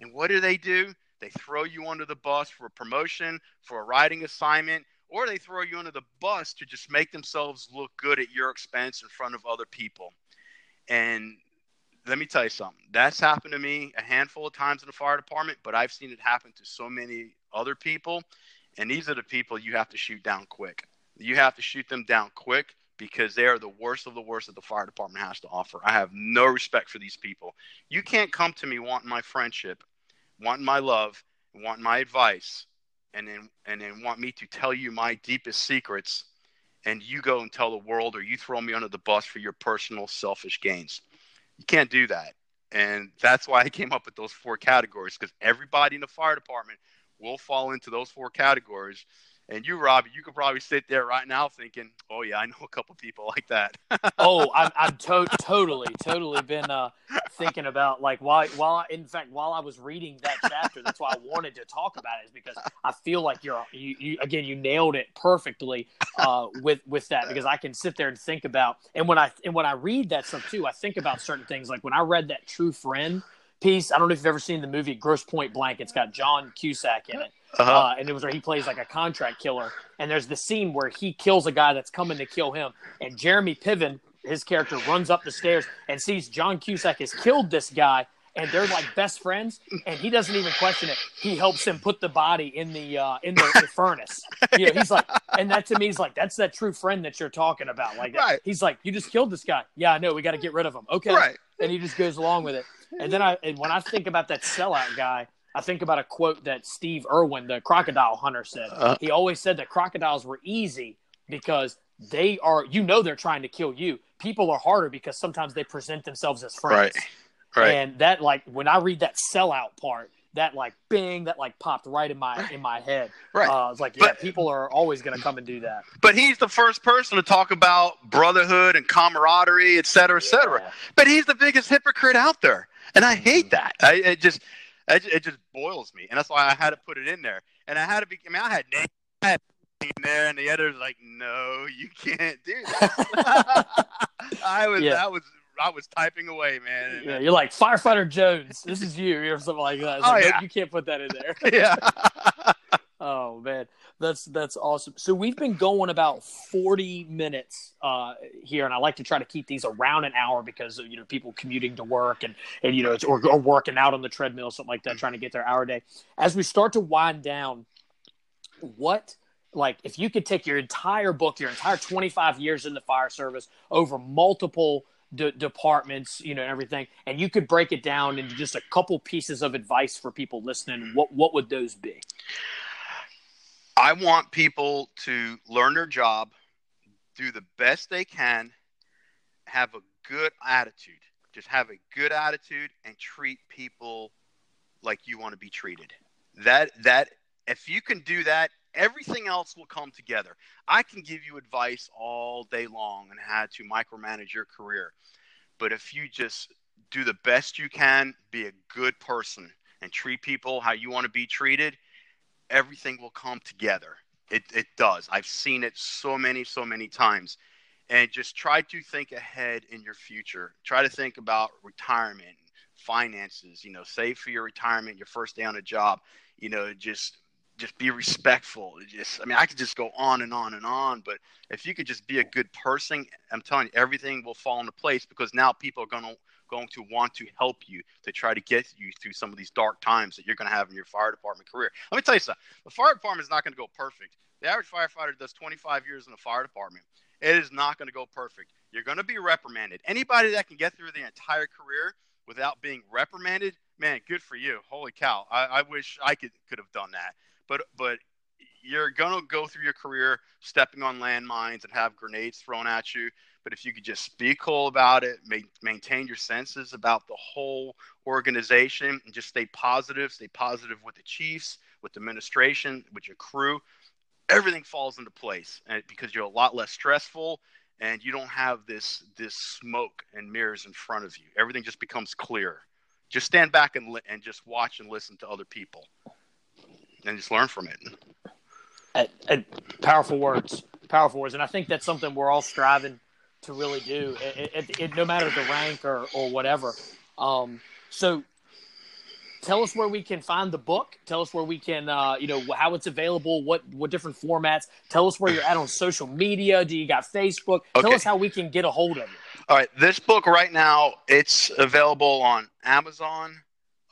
And what do they do? They throw you under the bus for a promotion, for a riding assignment, or they throw you under the bus to just make themselves look good at your expense in front of other people. And let me tell you something. That's happened to me a handful of times in the fire department, but I've seen it happen to so many other people. And these are the people you have to shoot down quick. You have to shoot them down quick because they are the worst of the worst that the fire department has to offer. I have no respect for these people. You can't come to me wanting my friendship, wanting my love, wanting my advice, and then and then want me to tell you my deepest secrets, and you go and tell the world, or you throw me under the bus for your personal selfish gains. You can't do that, and that's why I came up with those four categories because everybody in the fire department will fall into those four categories. And you, Robbie, you could probably sit there right now thinking, "Oh yeah, I know a couple people like that." oh, I'm, I'm to- totally, totally been uh, thinking about like while while I, in fact while I was reading that chapter, that's why I wanted to talk about it is because I feel like you're you, you again you nailed it perfectly uh, with with that because I can sit there and think about and when I and when I read that stuff too, I think about certain things like when I read that True Friend piece. I don't know if you've ever seen the movie Grosse Pointe Blank. It's got John Cusack in it. Uh-huh. Uh, and it was where he plays like a contract killer. And there's the scene where he kills a guy that's coming to kill him. And Jeremy Piven, his character, runs up the stairs and sees John Cusack has killed this guy. And they're like best friends, and he doesn't even question it. He helps him put the body in the uh, in the, the furnace. You know, he's like, and that to me is like that's that true friend that you're talking about. Like, right. he's like, you just killed this guy. Yeah, I know. We got to get rid of him. Okay, right. And he just goes along with it. And then I, and when I think about that sellout guy, I think about a quote that Steve Irwin, the crocodile hunter, said. Uh, he always said that crocodiles were easy because they are, you know, they're trying to kill you. People are harder because sometimes they present themselves as friends. Right. Right. And that, like, when I read that sellout part, that like bing, that like popped right in my in my head. Right. Uh, it's like, yeah, but, people are always going to come and do that. But he's the first person to talk about brotherhood and camaraderie, et cetera, et cetera. Yeah. But he's the biggest hypocrite out there and I hate that. I it just it, it just boils me, and that's why I had to put it in there. And I had to be. I mean, I had names in there, and the editor's like, "No, you can't do that." I was. Yeah. That was. I was typing away, man. Yeah, you're like firefighter Jones. This is you, or something like that. oh, like, yeah. you can't put that in there. yeah. Oh man. That's that's awesome. So we've been going about forty minutes uh, here, and I like to try to keep these around an hour because you know people commuting to work and and you know or, or working out on the treadmill, something like that, trying to get their hour day. As we start to wind down, what like if you could take your entire book, your entire twenty five years in the fire service over multiple departments, you know, and everything, and you could break it down into just a couple pieces of advice for people listening, what what would those be? I want people to learn their job, do the best they can, have a good attitude. Just have a good attitude and treat people like you want to be treated. That that if you can do that, everything else will come together. I can give you advice all day long on how to micromanage your career. But if you just do the best you can, be a good person and treat people how you want to be treated, everything will come together. It, it does. I've seen it so many, so many times. And just try to think ahead in your future. Try to think about retirement, finances, you know, save for your retirement, your first day on a job, you know, just just be respectful. Just I mean, I could just go on and on and on, but if you could just be a good person, I'm telling you, everything will fall into place because now people are gonna going to want to help you to try to get you through some of these dark times that you're going to have in your fire department career. Let me tell you something. The fire department is not going to go perfect. The average firefighter does 25 years in the fire department. It is not going to go perfect. You're going to be reprimanded. Anybody that can get through the entire career without being reprimanded, man, good for you. Holy cow! I, I wish I could could have done that. But but you're going to go through your career stepping on landmines and have grenades thrown at you. But if you could just be cool about it, maintain your senses about the whole organization, and just stay positive, stay positive with the chiefs, with the administration, with your crew, everything falls into place. And because you're a lot less stressful, and you don't have this this smoke and mirrors in front of you, everything just becomes clear. Just stand back and li- and just watch and listen to other people, and just learn from it. At, powerful words, powerful words, and I think that's something we're all striving to really do, it, it, it, no matter the rank or, or whatever. Um, so tell us where we can find the book. Tell us where we can, uh, you know, how it's available, what what different formats. Tell us where you're at on social media. Do you got Facebook? Okay. Tell us how we can get a hold of it. All right, this book right now it's available on Amazon,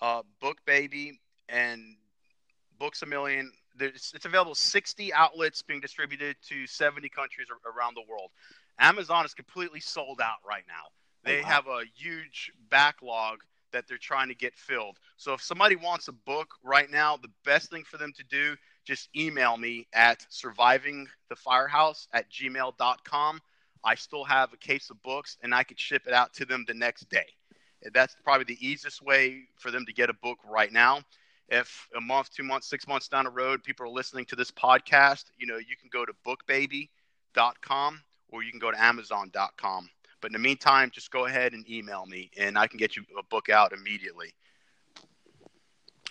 uh, BookBaby, and Books a Million. There's, it's available 60 outlets being distributed to 70 countries around the world. Amazon is completely sold out right now. Oh, they oh, wow. have a huge backlog that they're trying to get filled. So if somebody wants a book right now, the best thing for them to do, just email me at survivingthefirehouse at gmail.com. I still have a case of books and I could ship it out to them the next day. That's probably the easiest way for them to get a book right now. If a month, two months, six months down the road, people are listening to this podcast, you know, you can go to bookbaby.com or you can go to amazon.com. But in the meantime, just go ahead and email me and I can get you a book out immediately.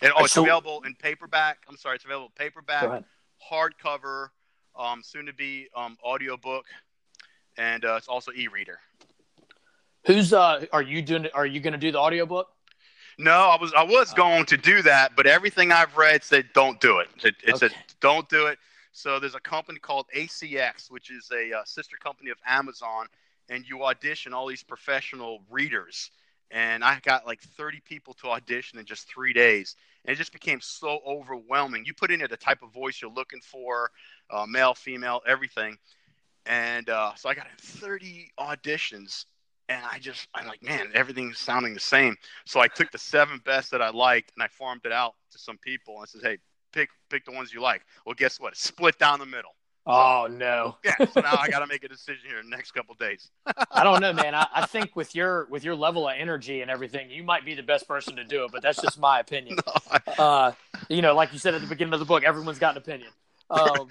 And oh, it's so, available in paperback. I'm sorry, it's available paperback, hardcover, um, soon to be um, audiobook, and uh, it's also e-reader. Who's uh are you doing are you going to do the audiobook? No, I was I was going to do that, but everything I've read said don't do it. It, it okay. said don't do it. So there's a company called ACX, which is a uh, sister company of Amazon, and you audition all these professional readers. And I got like 30 people to audition in just three days, and it just became so overwhelming. You put in the type of voice you're looking for, uh, male, female, everything, and uh, so I got 30 auditions, and I just I'm like, man, everything's sounding the same. So I took the seven best that I liked and I farmed it out to some people and I said, hey, pick pick the ones you like. Well, guess what? It's split down the middle. Oh no! yeah, so now I got to make a decision here in the next couple days. I don't know, man. I, I, think with your with your level of energy and everything, you might be the best person to do it. But that's just my opinion. No, I... uh, you know, like you said at the beginning of the book, everyone's got an opinion. Um,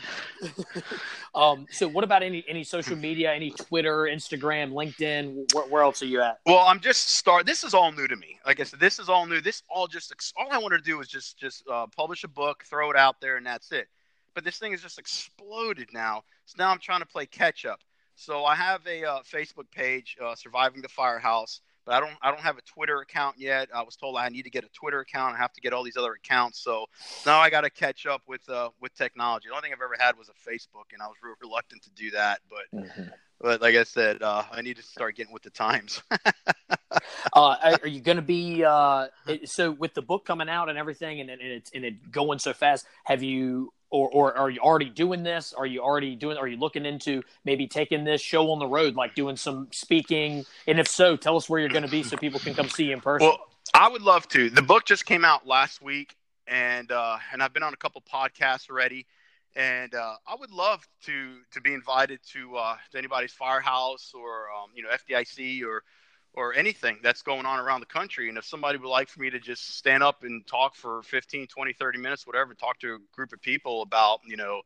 um, so what about any any social media, any Twitter, Instagram, LinkedIn? Where, where, else are you at? Well, I'm just start. This is all new to me. Like I said, this is all new. This all just all I wanted to do was just just uh, publish a book, throw it out there, and that's it. But this thing has just exploded now. So now I'm trying to play catch up. So I have a uh, Facebook page, uh, Surviving the Firehouse but I don't I don't have a Twitter account yet. I was told I need to get a Twitter account. I have to get all these other accounts. So now I got to catch up with uh, with technology. The only thing I've ever had was a Facebook, and I was real reluctant to do that. But mm-hmm. but like I said, uh, I need to start getting with the times. uh, are you going to be uh, so with the book coming out and everything, and, and it's and it going so fast? Have you or, or are you already doing this? Are you already doing? Are you looking into maybe taking this show on the road, like doing some speaking? And if so, tell us where you're going to be so people can come see you in person. Well, I would love to. The book just came out last week, and uh, and I've been on a couple podcasts already, and uh, I would love to to be invited to uh, to anybody's firehouse or um, you know FDIC or or anything that's going on around the country. And if somebody would like for me to just stand up and talk for 15, 20, 30 minutes, whatever, talk to a group of people about, you know,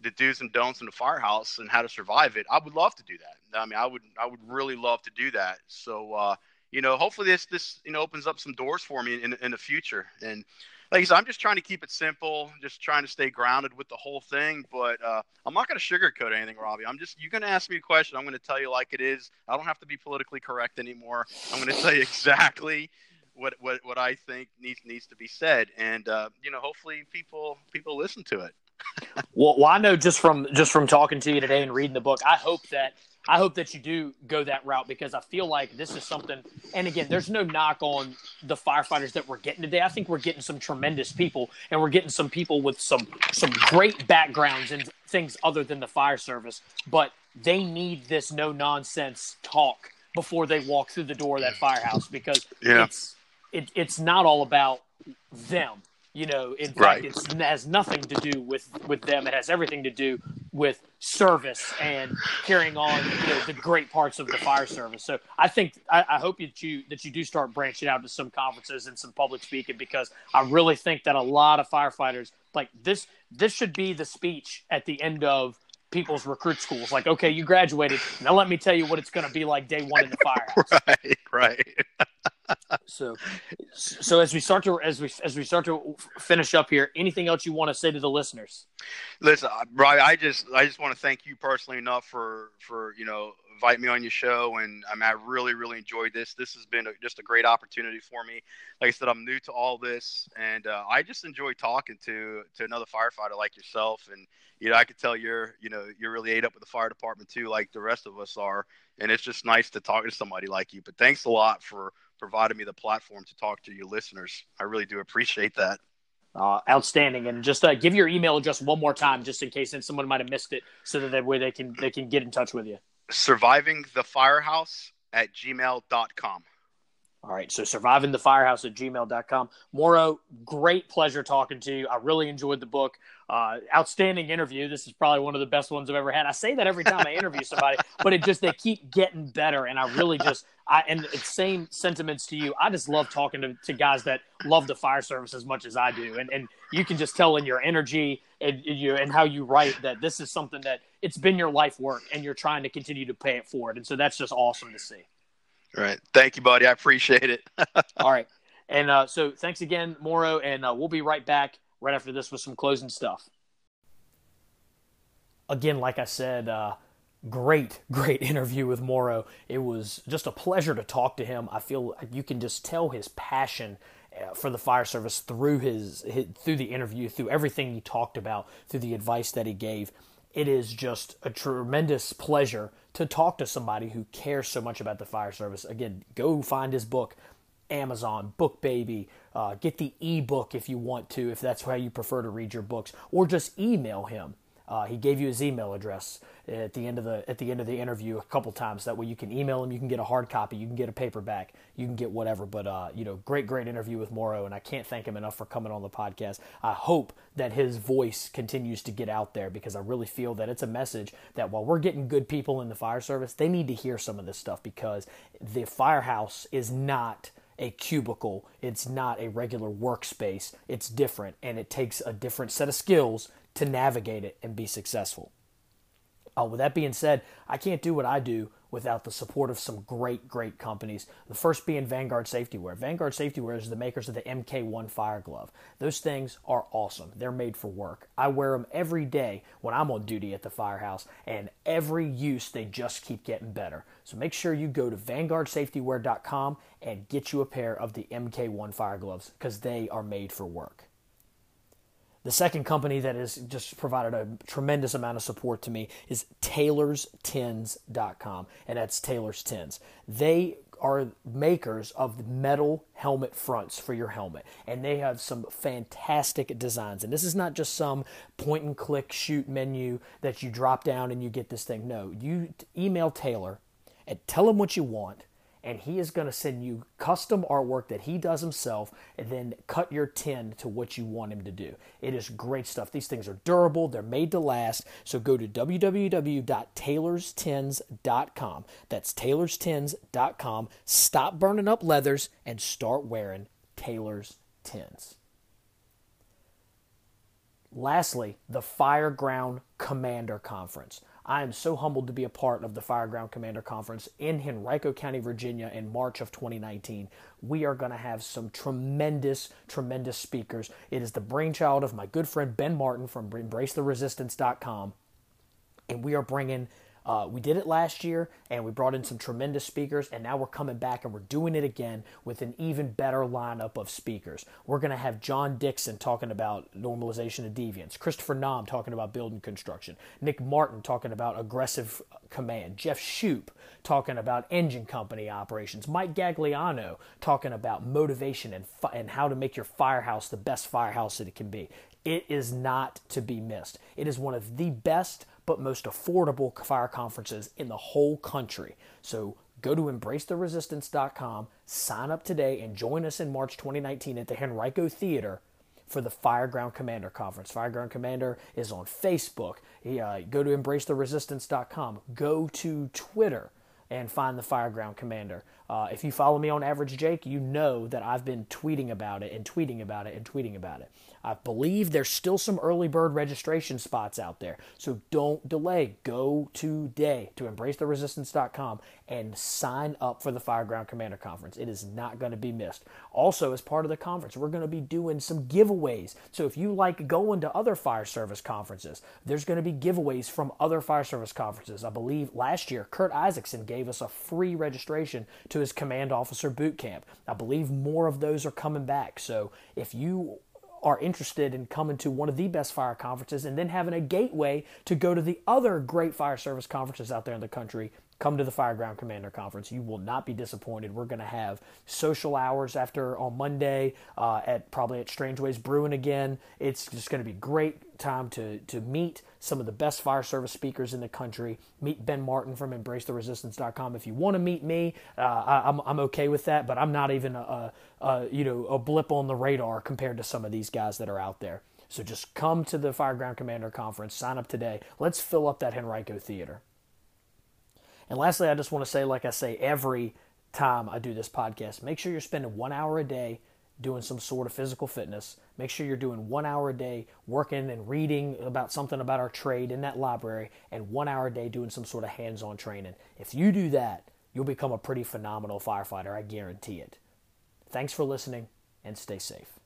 the do's and don'ts in the firehouse and how to survive it, I would love to do that. I mean, I would, I would really love to do that. So, uh, you know, hopefully this, this, you know, opens up some doors for me in, in the future. And, like I said, I'm just trying to keep it simple, just trying to stay grounded with the whole thing. But uh, I'm not going to sugarcoat anything, Robbie. I'm just you're going to ask me a question. I'm going to tell you like it is. I don't have to be politically correct anymore. I'm going to tell you exactly what what what I think needs needs to be said, and uh, you know, hopefully people people listen to it. well, well, I know just from just from talking to you today and reading the book, I hope that I hope that you do go that route because I feel like this is something. And again, there's no knock on the firefighters that we're getting today. I think we're getting some tremendous people, and we're getting some people with some some great backgrounds and things other than the fire service. But they need this no nonsense talk before they walk through the door of that firehouse because yeah. it's it, it's not all about them. You know, in right. fact, it has nothing to do with with them. It has everything to do with service and carrying on you know, the great parts of the fire service. So I think I, I, hope that you that you do start branching out to some conferences and some public speaking because I really think that a lot of firefighters like this. This should be the speech at the end of people's recruit schools. Like, okay, you graduated. Now let me tell you what it's going to be like day one in the firehouse. right, right. so, so as we start to as we as we start to finish up here, anything else you want to say to the listeners? Listen, Brian, I just I just want to thank you personally enough for for you know invite me on your show, and I mean I really really enjoyed this. This has been a, just a great opportunity for me. Like I said, I'm new to all this, and uh, I just enjoy talking to to another firefighter like yourself, and you know I could tell you're you know you're really ate up with the fire department too, like the rest of us are, and it's just nice to talk to somebody like you. But thanks a lot for provided me the platform to talk to your listeners. I really do appreciate that. Uh, outstanding. And just uh, give your email address one more time, just in case and someone might have missed it, so that, that way they can they can get in touch with you. Surviving the firehouse at gmail.com. All right. So survivingthefirehouse at gmail.com. Mauro, great pleasure talking to you. I really enjoyed the book. Uh, outstanding interview. This is probably one of the best ones I've ever had. I say that every time I interview somebody, but it just, they keep getting better. And I really just, I, and it's same sentiments to you. I just love talking to, to guys that love the fire service as much as I do. And, and you can just tell in your energy and you, and how you write that this is something that it's been your life work and you're trying to continue to pay it forward. And so that's just awesome to see. All right. Thank you, buddy. I appreciate it. All right. And uh, so thanks again, Mauro. And uh, we'll be right back right after this with some closing stuff. Again, like I said, uh, great, great interview with Mauro. It was just a pleasure to talk to him. I feel you can just tell his passion uh, for the fire service through his, his through the interview, through everything he talked about, through the advice that he gave it is just a tremendous pleasure to talk to somebody who cares so much about the fire service. Again, go find his book, Amazon, BookBaby. Uh, get the ebook if you want to, if that's how you prefer to read your books, or just email him uh, he gave you his email address at the end of the at the end of the interview a couple times. That way you can email him, you can get a hard copy, you can get a paperback, you can get whatever. But uh, you know, great great interview with Mauro, and I can't thank him enough for coming on the podcast. I hope that his voice continues to get out there because I really feel that it's a message that while we're getting good people in the fire service, they need to hear some of this stuff because the firehouse is not a cubicle. It's not a regular workspace. It's different and it takes a different set of skills to navigate it and be successful. Uh, with that being said, I can't do what I do without the support of some great, great companies. The first being Vanguard Safety Wear. Vanguard Safety Wear is the makers of the MK1 Fire Glove. Those things are awesome. They're made for work. I wear them every day when I'm on duty at the firehouse, and every use they just keep getting better. So make sure you go to VanguardSafetyWear.com and get you a pair of the MK1 Fire Gloves because they are made for work. The second company that has just provided a tremendous amount of support to me is taylorstins.com, and that's Taylor's Tins. They are makers of metal helmet fronts for your helmet, and they have some fantastic designs. And this is not just some point and click shoot menu that you drop down and you get this thing. No, you email Taylor and tell him what you want and he is going to send you custom artwork that he does himself and then cut your tin to what you want him to do. It is great stuff. These things are durable, they're made to last. So go to www.taylorstins.com. That's taylorstins.com. Stop burning up leathers and start wearing Taylor's Tins. Lastly, the Fireground Commander Conference. I am so humbled to be a part of the Fireground Commander Conference in Henrico County, Virginia in March of 2019. We are going to have some tremendous, tremendous speakers. It is the brainchild of my good friend Ben Martin from EmbraceTheResistance.com. And we are bringing uh, we did it last year and we brought in some tremendous speakers, and now we're coming back and we're doing it again with an even better lineup of speakers. We're going to have John Dixon talking about normalization of deviance, Christopher Naum talking about building construction, Nick Martin talking about aggressive command, Jeff Shoop talking about engine company operations, Mike Gagliano talking about motivation and, fi- and how to make your firehouse the best firehouse that it can be. It is not to be missed. It is one of the best but most affordable fire conferences in the whole country. So go to embracetheresistance.com, sign up today, and join us in March 2019 at the Henrico Theater for the Fireground Commander Conference. Fireground Commander is on Facebook. Uh, go to embracetheresistance.com. Go to Twitter and find the Fireground Commander. Uh, if you follow me on Average Jake, you know that I've been tweeting about it and tweeting about it and tweeting about it. I believe there's still some early bird registration spots out there. So don't delay. Go today to embracetheresistance.com and sign up for the Fireground Commander Conference. It is not going to be missed. Also, as part of the conference, we're going to be doing some giveaways. So if you like going to other fire service conferences, there's going to be giveaways from other fire service conferences. I believe last year, Kurt Isaacson gave us a free registration to his command officer boot camp. I believe more of those are coming back. So if you are interested in coming to one of the best fire conferences and then having a gateway to go to the other great fire service conferences out there in the country, come to the Fireground Commander Conference. You will not be disappointed. We're going to have social hours after on Monday uh, at probably at Strangeways Brewing again. It's just going to be great time to to meet, some of the best fire service speakers in the country. Meet Ben Martin from EmbraceTheResistance.com. If you want to meet me, uh, I, am I'm, I'm okay with that, but I'm not even a, a, you know a blip on the radar compared to some of these guys that are out there. So just come to the Fireground Commander Conference, sign up today. Let's fill up that Henrico Theater. And lastly, I just want to say, like I say every time I do this podcast, make sure you're spending one hour a day doing some sort of physical fitness. Make sure you're doing one hour a day working and reading about something about our trade in that library, and one hour a day doing some sort of hands on training. If you do that, you'll become a pretty phenomenal firefighter. I guarantee it. Thanks for listening and stay safe.